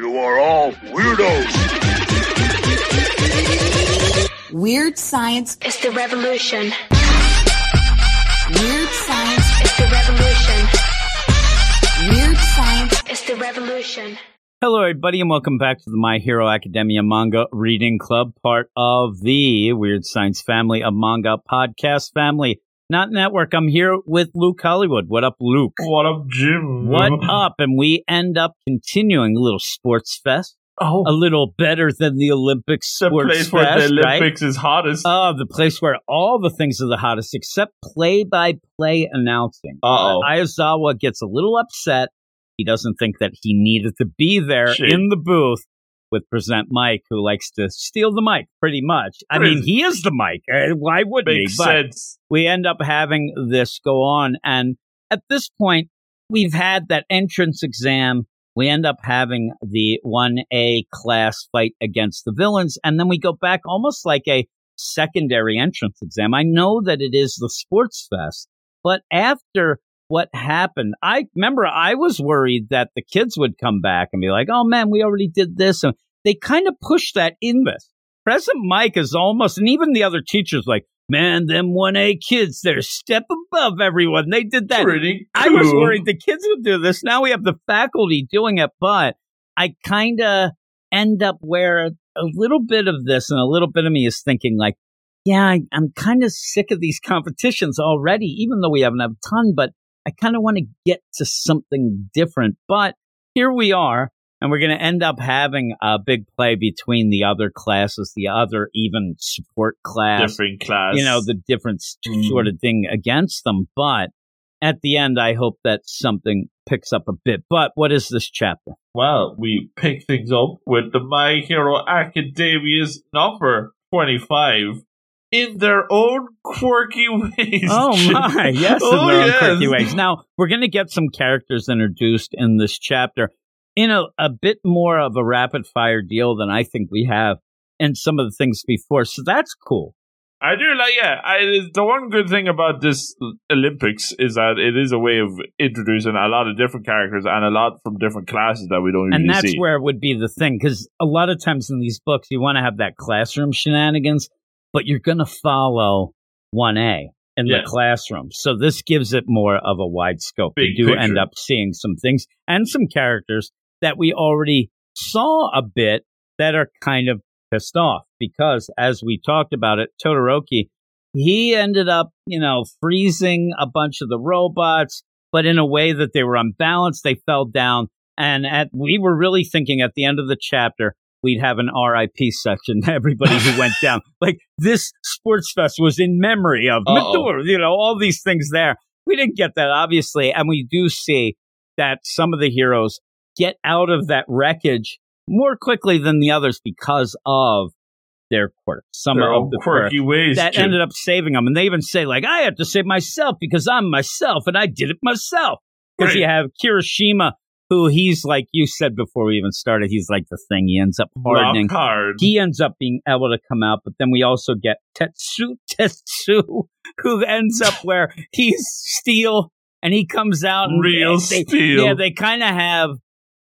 You are all weirdos. Weird science is the revolution. Weird science is the revolution. Weird science is the revolution. Hello, everybody, and welcome back to the My Hero Academia Manga Reading Club, part of the Weird Science family of manga podcast family, not network. I'm here with Luke Hollywood. What up, Luke? What up, Jim? What up? And we end up continuing a little sports fest. Oh, A little better than the Olympic the sports place where fest, the right? Olympics is hottest. Oh, the place where all the things are the hottest except play by play announcing. Uh-oh. Uh, Aizawa gets a little upset. He doesn't think that he needed to be there Shit. in the booth with Present Mic, who likes to steal the mic pretty much. I mean, he is the mic. Uh, Why wouldn't Makes he? But sense. we end up having this go on. And at this point, we've had that entrance exam. We end up having the 1A class fight against the villains. And then we go back almost like a secondary entrance exam. I know that it is the sports fest, but after what happened, I remember I was worried that the kids would come back and be like, oh man, we already did this. And they kind of pushed that in this. President Mike is almost, and even the other teachers like, man, them 1A kids, they're step above everyone. They did that. Pretty I was worried the kids would do this. Now we have the faculty doing it, but I kind of end up where a little bit of this and a little bit of me is thinking like, yeah, I, I'm kind of sick of these competitions already, even though we haven't had a ton, but I kind of want to get to something different. But here we are, and we're going to end up having a big play between the other classes, the other even support class different class. you know, the different Mm. sort of thing against them. But at the end, I hope that something picks up a bit. But what is this chapter? well, we pick things up with the My Hero Academia's number twenty-five. In their own quirky ways. Oh my, yes, in Oh, their own quirky ways. Now we're going to get some characters introduced in this chapter in a, a bit more of a rapid fire deal than I think we have in some of the things before. So that's cool. I do like, yeah. I, the one good thing about this Olympics is that it is a way of introducing a lot of different characters and a lot from different classes that we don't and that's see. where it would be the thing because a lot of times in these books you want to have that classroom shenanigans but you're going to follow 1a in Yeah. the classroom so this gives it more of a wide scope Big we do picture. end up seeing some things and some characters that we already saw a bit that are kind of pissed off because as we talked about it todoroki he ended up you know freezing a bunch of the robots but in a way that they were unbalanced they fell down and at we were really thinking at the end of the chapter we'd have an RIP section everybody who went down. Like this sports fest was in memory of you know, all these things there. We didn't get that obviously, and we do see that some of the heroes get out of that wreckage more quickly than the others because of their quirks. Some Their of the quirky ways. that Jim. ended up saving them. And they even say, like, I have to save myself because I'm myself and I did it myself. Because Right. you have Kirishima, who he's like you said before we even started, he's like the thing. He ends up hardening. Hard. He ends up being able to come out, but then we also get Tetsu Tetsu, who ends up where he's steel and he comes out and Real they, steel. Yeah, they kind of have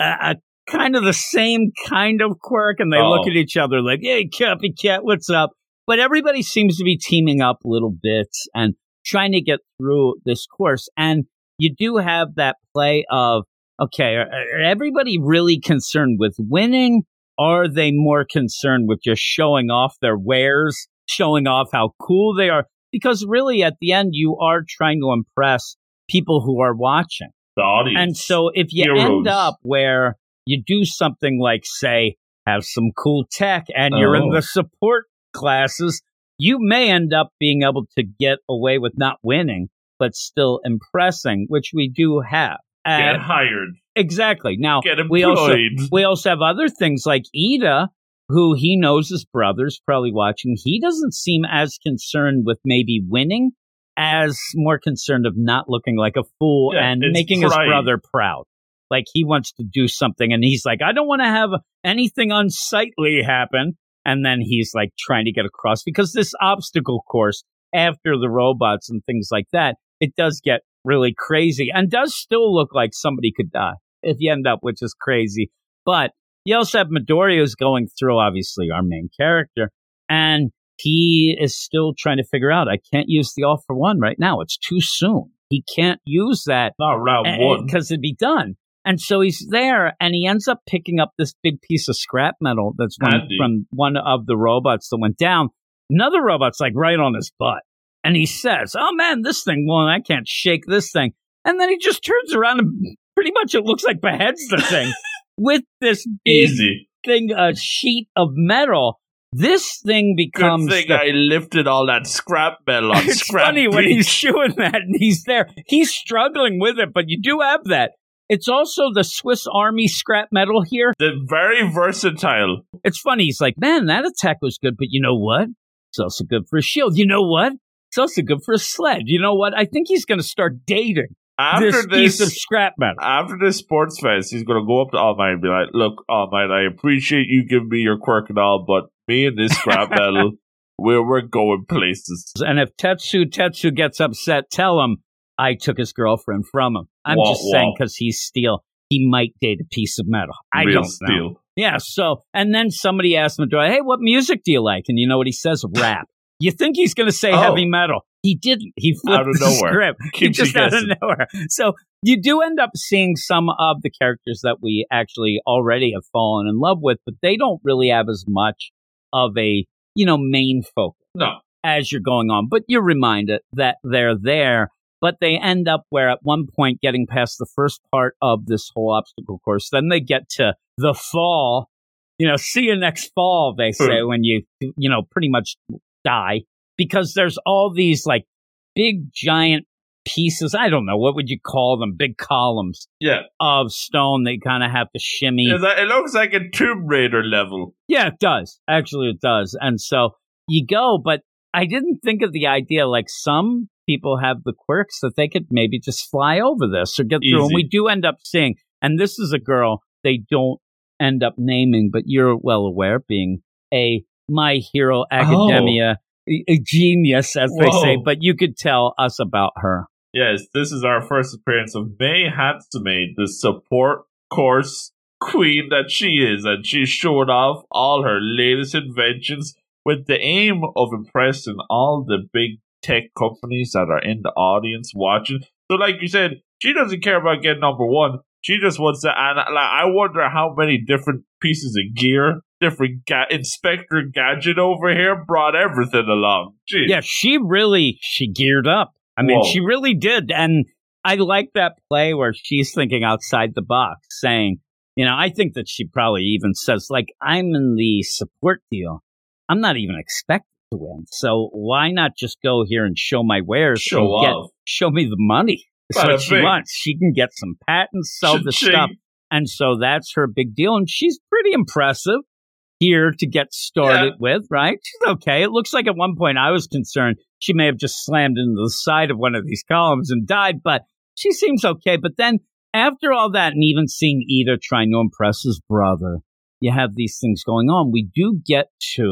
a, a kind of the same kind of quirk, and they Oh. look at each other like, "Hey, copycat, what's up?" But everybody seems to be teaming up little bits and trying to get through this course, and you do have that play of, okay, are, are everybody really concerned with winning? Are they more concerned with just showing off their wares, showing off how cool they are? Because really, at the end, you are trying to impress people who are watching. the audience. And so if you Heroes. end up where you do something like, say, have some cool tech and you're in Oh. the support classes, you may end up being able to get away with not winning, but still impressing, which we do have. Get hired. exactly. Now, Get employed. we also we also have other things like Iida, who he knows his brother's probably watching. He doesn't seem as concerned with maybe winning as more concerned of not looking like a fool Yeah, and making his brother proud. Like he wants to do something and he's like, I don't want to have anything unsightly happen. And then he's like trying to get across because this obstacle course after the robots and things like that, it does get really crazy and does still look like somebody could die if you end up, which is crazy. But You also have Midoriya who's going through, obviously, our main character, and he is still trying to figure out. I can't use the all for one right now. It's too soon. He can't use that Not round one. because it'd be done. And so he's there, and he ends up picking up this big piece of scrap metal that's from one of the robots that went down. Another robot's like right on his butt, and he says, "Oh man, this thing! Well, I can't shake this thing." And then he just turns around and pretty much it looks like beheads the thing with this big Easy. thing, a sheet of metal. This thing becomes. Good thing the- I lifted all that scrap metal on it's scrap funny when he's doing that and he's there. He's struggling with it, but you do have that. It's also the Swiss Army scrap metal here. The very versatile. It's funny. He's like, man, that attack was good, but you know what? It's also good for a shield. You know what? It's also good for a sled. You know what? I think he's going to start dating After this, this, piece of scrap metal. after this sports fest, he's gonna go up to All Might and be like, "Look, All Might, I appreciate you giving me your quirk and all, but me and this scrap metal, we're we're going places." And if Tetsu Tetsu gets upset, tell him I took his girlfriend from him. I'm Wah, just saying because he's steel. He might date a piece of metal. I Real don't know. steel. Yeah. So, and then somebody asked Midoriya, "Hey, what music do you like?" And you know what he says? Rap. You think he's going to say Oh. heavy metal? He didn't. He flipped Out of the nowhere. script. He just out of nowhere. So you do end up seeing some of the characters that we actually already have fallen in love with, but they don't really have as much of a you know main focus No, as you're going on. But you're reminded that they're there. But they end up where at one point getting past the first part of this whole obstacle course, then they get to the fall. You know, see you next fall, they hmm. say, when you, you know, pretty much die because there's all these like big giant pieces. I don't know. What would you call them? Big columns yeah, of stone. They kind of have to shimmy. It looks like a Tomb Raider level. Yeah, it does. Actually, it does. And so you go, but I didn't think of the idea like some people have the quirks that they could maybe just fly over this or get through. And we do end up seeing, and this is a girl they don't end up naming, but you're well aware, being a My Hero oh. Academia a- a genius, as they say, but you could tell us about her. Yes, this is our first appearance of Mei Hatsume, the support course queen that she is, and she's showing off all her latest inventions with the aim of impressing all the big tech companies that are in the audience watching. So, like you said, she doesn't care about getting number one. She just wants to, and like, I wonder how many different pieces of gear, different ga- Inspector Gadget over here brought everything along. Jeez. Yeah, she really she geared up. I mean, Whoa. she really did, and I like that play where she's thinking outside the box, saying, you know, I think that she probably even says, like, I'm in the support deal. I'm not even expected to win, so why not just go here and show my wares? Show and get, show me the money. That's what she bing. wants. She can get some patents, sell the stuff, and so that's her big deal. And she's pretty impressive here to get started with, right? She's okay. It looks like at one point I was concerned she may have just slammed into the side of one of these columns and died, but she seems okay. But then after all that, and even seeing Iida trying to impress his brother, you have these things going on. We do get to,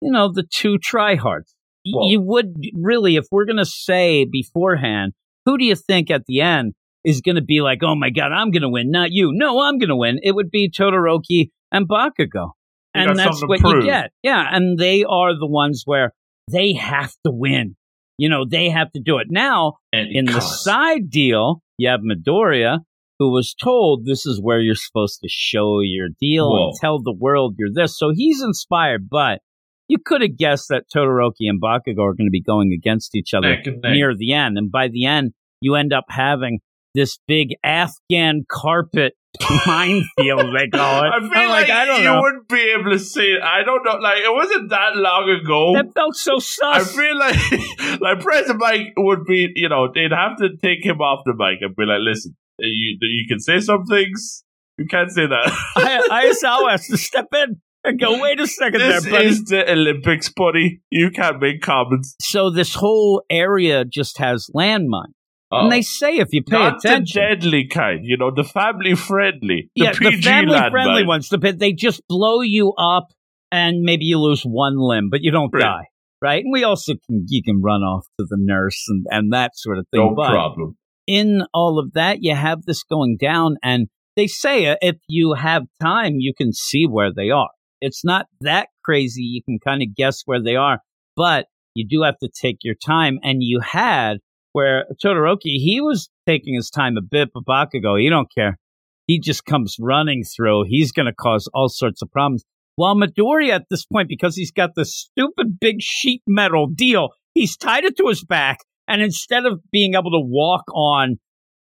you know, the two tryhards. Well- you would really, if we're going to say beforehand, who do you think at the end is going to be like, oh my God, I'm going to win, not you? No, I'm going to win. It would be Todoroki and Bakugo. And that's what you get. Yeah. And they are the ones where they have to win. You know, they have to do it. Now, And in the side deal, you have Midoriya, who was told this is where you're supposed to show your deal Whoa. and tell the world you're this. So he's inspired, but you could have guessed that Todoroki and Bakugo are going to be going against each other Neck and neck. near the end. And by the end, you end up having this big Afghan carpet minefield, they call it. I feel I'm like, I don't you know. wouldn't be able to say it. I don't know. Like it wasn't that long ago. That felt so I feel like like President Mike would be, you know, they'd have to take him off the mic and be like, "Listen, you you can say some things, you can't say that." I, ISL has to step in and go, wait a second this there, buddy. is the Olympics, buddy. You can't make comments. so this whole area just has landmines. And they say if you pay Oh. Not attention. the deadly kind, you know, the family friendly, the yeah, PG the family friendly ones. The they just blow you up, and maybe you lose one limb, but you don't Right. die, right? And we also can you can run off to the nurse and and that sort of thing. No but problem. in all of that, you have this going down, and they say uh, if you have time, you can see where they are. It's not that crazy. You can kind of guess where they are, but you do have to take your time. And you had where Todoroki, he was taking his time a bit, but Bakugo, he don't care. He just comes running through. He's going to cause all sorts of problems. While Midoriya at this point, because he's got this stupid big sheet metal deal, he's tied it to his back. And instead of being able to walk on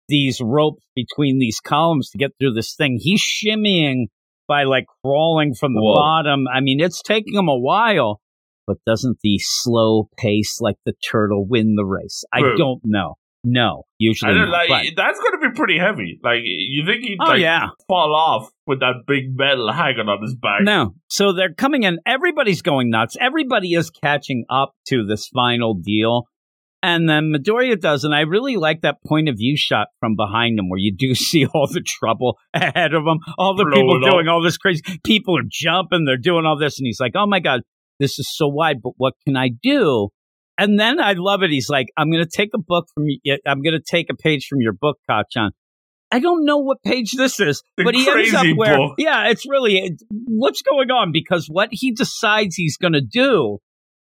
these ropes between these columns to get through this thing, he's shimmying by like crawling from the Whoa. bottom. I mean, it's taking him a while, but doesn't the slow pace like the turtle win the race? I Bro. don't know. No, usually not, like but- that's going to be pretty heavy. Like you think he'd Oh like yeah. fall off with that big metal hanging on his back? No. So they're coming in. Everybody's going nuts. Everybody is catching up to this final deal. And then Midoriya does, and I really like that point of view shot from behind him where you do see all the trouble ahead of him, all the people doing all this crazy. People are jumping, they're doing all this, and he's like, "Oh my god, this is so wide, but what can I do?" And then I love it. He's like, "I'm going to take a book from you. I'm going to take a page from your book, Kacchan." I don't know what page this is, The but he ends up where, book. yeah, it's really it- what's going on because what he decides he's going to do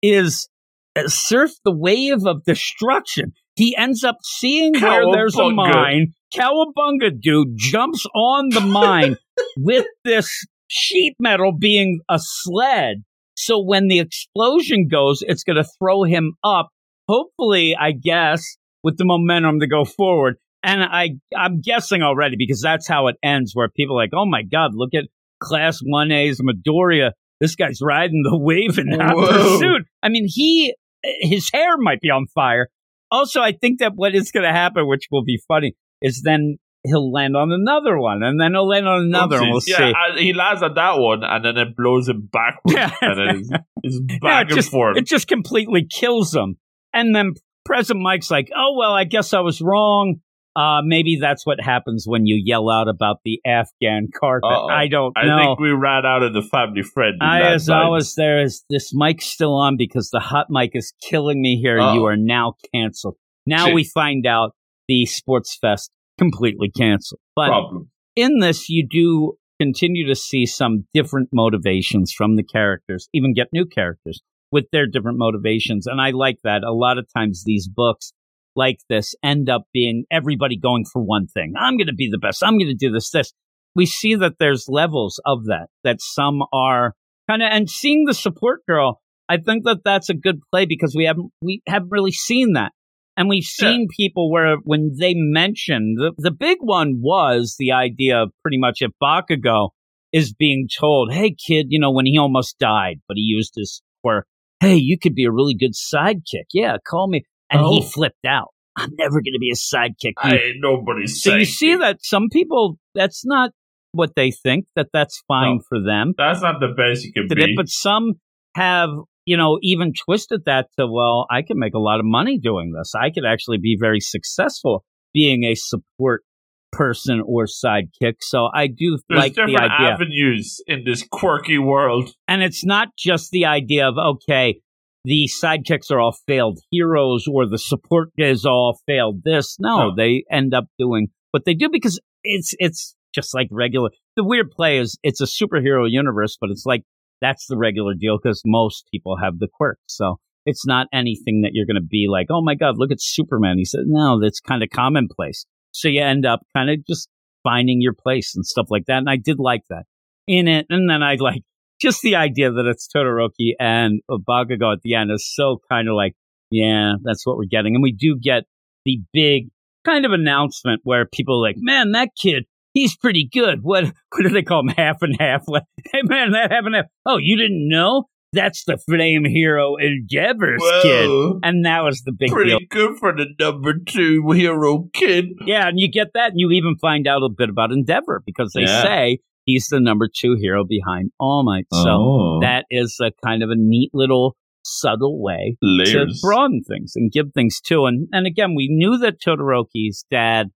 is uh, surf the wave of destruction. He ends up seeing where there's a Cowabunga. mine. Cowabunga dude jumps on the mine with this sheet metal being a sled. So when the explosion goes, it's going to throw him up. Hopefully, I guess, with the momentum to go forward. And I, I'm guessing already because that's how it ends, where people are like, oh my God, look at Class 1A's Midoriya. This guy's riding the wave in hot Whoa. pursuit. I mean, he, his hair might be on fire. Also, I think that what is going to happen, which will be funny, is then he'll land on another one, and then he'll land on another, and we'll yeah, see. he lands on that one, and then it blows him backwards, Yeah. and then he's, he's Yeah, back it and just, forth. It just completely kills him. And then President Mike's like, oh, well, I guess I was wrong. Uh, maybe that's what happens when you yell out about the Afghan carpet. Uh-oh. I don't I think we ran out of the family friend. I, as time. always, there is this mic still on because the hot mic is killing me here. Uh-oh. You are now canceled. Now Shit. we find out the Sports Fest completely canceled. But problem. in this, you do continue to see some different motivations from the characters, even get new characters with their different motivations. And I like that. A lot of times these books like this end up being everybody going for one thing. I'm going to be the best. I'm going to do this, this. We see that there's levels of that, that some are kind of, and seeing the support girl, I think that that's a good play because we haven't, we haven't really seen that. And we've Yeah. seen people where when they mention the, the big one was the idea of pretty much if Bakugo is being told, Hey kid, you know, when he almost died, but he used his quirk, Hey, you could be a really good sidekick. Yeah, call me. And he Oh. flipped out. I'm never going to be a sidekick. I ain't nobody's so you see that some people, that's not what they think, that that's fine No. for them That's not the best you can be. it, but some have, you know, even twisted that to, well, I can make a lot of money doing this. I could actually be very successful being a support person or sidekick. So I do There's like the different idea. avenues in this quirky world. And it's not just the idea of, okay, the sidekicks are all failed heroes or the support is all failed this. No, No. they end up doing what they do because it's, it's just like regular. The weird play is it's a superhero universe, but it's like that's the regular deal because most people have the quirks. So it's not anything that you're going to be like, oh my God, look at Superman. He said, no, that's kind of commonplace. So you end up kind of just finding your place and stuff like that. And I did like that in it. And then I like just the idea that it's Todoroki and Bakugo at the end is so kind of like, yeah, that's what we're getting. And we do get the big kind of announcement where people are like, man, that kid, he's pretty good. What what do they call him? Half and half. Like, hey man, that half and half. Oh, you didn't know? That's the flame hero Endeavor's kid. And that was the big Pretty deal. good for the number two hero kid. Yeah, and you get that, and you even find out a bit about Endeavor because they Yeah. say he's the number two hero behind All Might. So Oh. that is a kind of a neat little subtle way layers. to broaden things and give things to. And and again, we knew that Todoroki's dad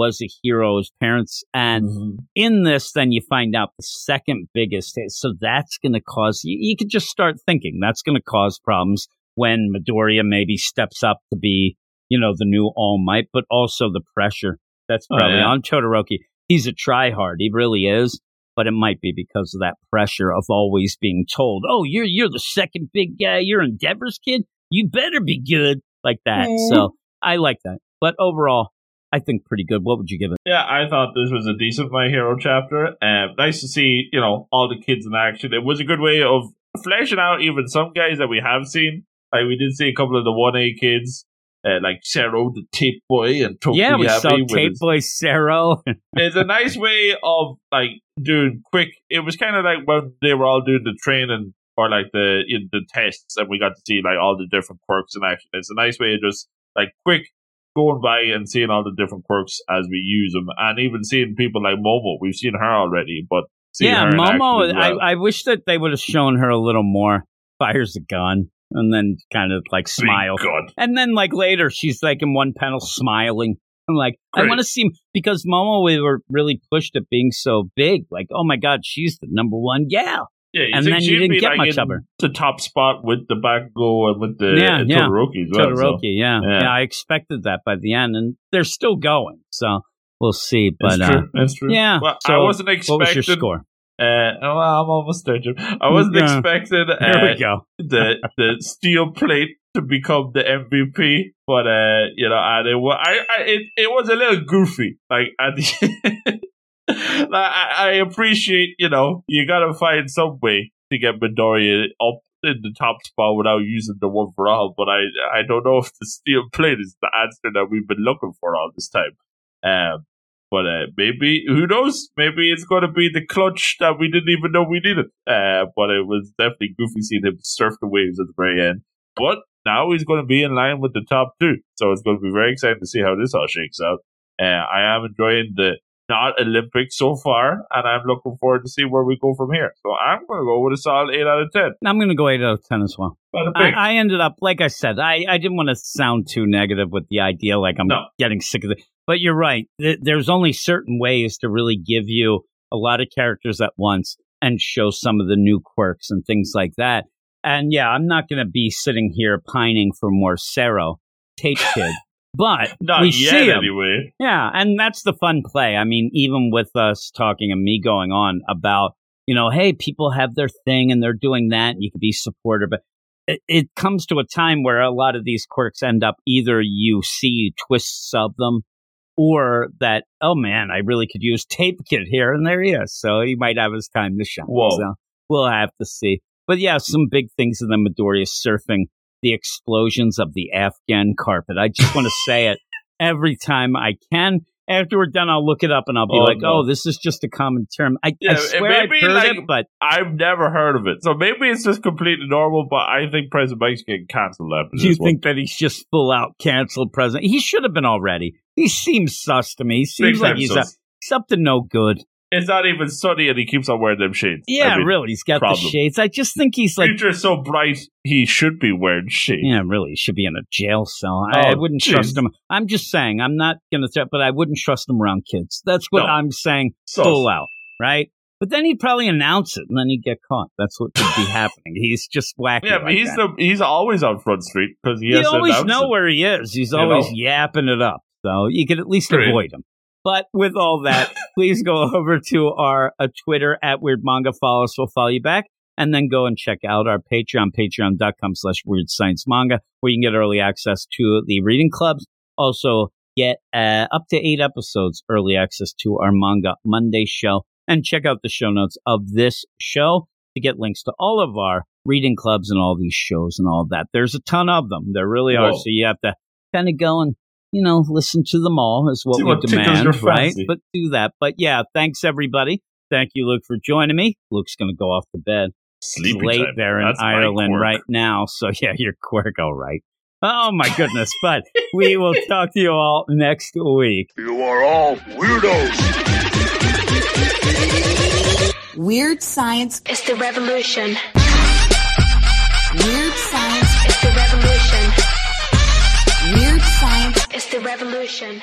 was a hero, his parents, and Mhm. in this, then you find out the second biggest. So that's going to cause you. You could just start thinking that's going to cause problems when Midoriya maybe steps up to be, you know, the new All Might, but also the pressure that's Oh, probably yeah. on Todoroki. he's a tryhard. He really is. But it might be because of that pressure of always being told, "Oh, you're you're the second big guy. You're Endeavor's kid. You better be good." Like that. So I like that. But overall, I think pretty good. What would you give it? Yeah, I thought this was a decent My Hero chapter. Um, nice to see, you know, all the kids in action. It was a good way of fleshing out even some guys that we have seen. Like we did see a couple of the one A kids, uh, like Sero the Tape Boy and Toku yeah, we saw Tape Boy Sero. It's a nice way of like doing quick. It was kind of like when they were all doing the training or like the you know, the tests, and we got to see like all the different quirks in action. It's a nice way of just like quick going by and seeing all the different quirks as we use them, and even seeing people like Momo. We've seen her already, but seeing yeah, Momo. well. I, I wish that they would have shown her a little more. Fires a gun and then kind of like smile. And then like later, she's like in one panel smiling. I'm like, I want to see because Momo we were really pushed at being so big. Like, oh my god, she's the number one gal. Yeah, And then you didn't get like, much of her. The top spot with the Bakugo and with the Yeah, uh, yeah. Todoroki as well. so- Todoroki, yeah. yeah. yeah, I expected that by the end, and they're still going. So we'll see. That's But uh. That's true. yeah, Well, I wasn't expecting. what was your score? Uh, well, I'm almost there, Jim. I wasn't Yeah. expecting uh, we go. the the steel plate to become the MVP, but uh, you know, and it was I, I it, it was a little goofy. Like at the I, I appreciate you know you got to find some way to get Midoriya up in the top spot without using the one for all. But I I don't know if the steel plate is the answer that we've been looking for all this time. Um, but uh, maybe who knows? Maybe it's going to be the clutch that we didn't even know we needed. Uh, but it was definitely goofy seeing him surf the waves at the very end. But now he's going to be in line with the top two, so it's going to be very exciting to see how this all shakes out. Uh, I am enjoying the not Olympics so far, and I'm looking forward to see where we go from here. So I'm going to go with a solid eight out of ten. I'm going to go eight out of ten as well. I. I ended up, like I said, I, I didn't want to sound too negative with the idea, like I'm No. getting sick of it. But you're right. Th- There's only certain ways to really give you a lot of characters at once and show some of the new quirks and things like that. And yeah, I'm not going to be sitting here pining for more Sero, Tape Kid. But Not we yet, see him. anyway. Yeah, and that's the fun play. I mean, even with us talking and me going on about, you know, hey, people have their thing and they're doing that, and you can be supportive. But it, it comes to a time where a lot of these quirks end up either you see twists of them, or that, oh man, I really could use Tape kit here, and there he is. So he might have his time to shine. Whoa. So we'll have to see. But yeah, some big things in the Midoriya surfing the explosions of the Afghan carpet. I just want to say it every time I can. After we're done, I'll look it up and I'll be Oh, like, no. "Oh, this is just a common term." I, Yeah, I swear I've heard like- it, but I've never heard of it. So maybe it's just completely normal, but I think President Mike's getting cancelled after you this one. think that he's just full out canceled president? He should have been already. He seems sus to me. He seems Big like he's, up, he's up to no good. It's not even sunny and he keeps on wearing them shades. Yeah, I mean, really, he's got problem. the shades. I just think he's like, future's so bright, he should be wearing shades. yeah, really, he should be in a jail cell. I, I Oh, wouldn't jeez. trust him. I'm just saying, I'm not gonna say, but I wouldn't trust him around kids. That's what No. I'm saying. Sus. full out, right? But then he'd probably announce it, and then he'd get caught. That's what could be happening. He's just wacky. Yeah, but like he's the he's always on Front Street because he you has always know it. where he is. He's You always know. yapping it up, so you could at least Great. avoid him. But with all that, please go over to our uh, Twitter at Weird Manga. Follow us. We'll follow you back. And then go and check out our Patreon, patreon.com slash Weird Science Manga, where you can get early access to the reading clubs. Also, get uh, up to eight episodes early access to our Manga Monday show. And check out the show notes of this show to get links to all of our reading clubs and all these shows and all that. There's a ton of them. There really are. So you have to kind of go and, you know, listen to them all is what See we what demand, right? fancy. But do that. But yeah, thanks everybody. Thank you, Luke, for joining me. Luke's going to go off to bed. It's late time. there in That's Ireland right now. So yeah, you're quirk, all right. Oh my goodness. but we will talk to you all next week. You are all weirdos. Weird science. is the revolution. It's the revolution.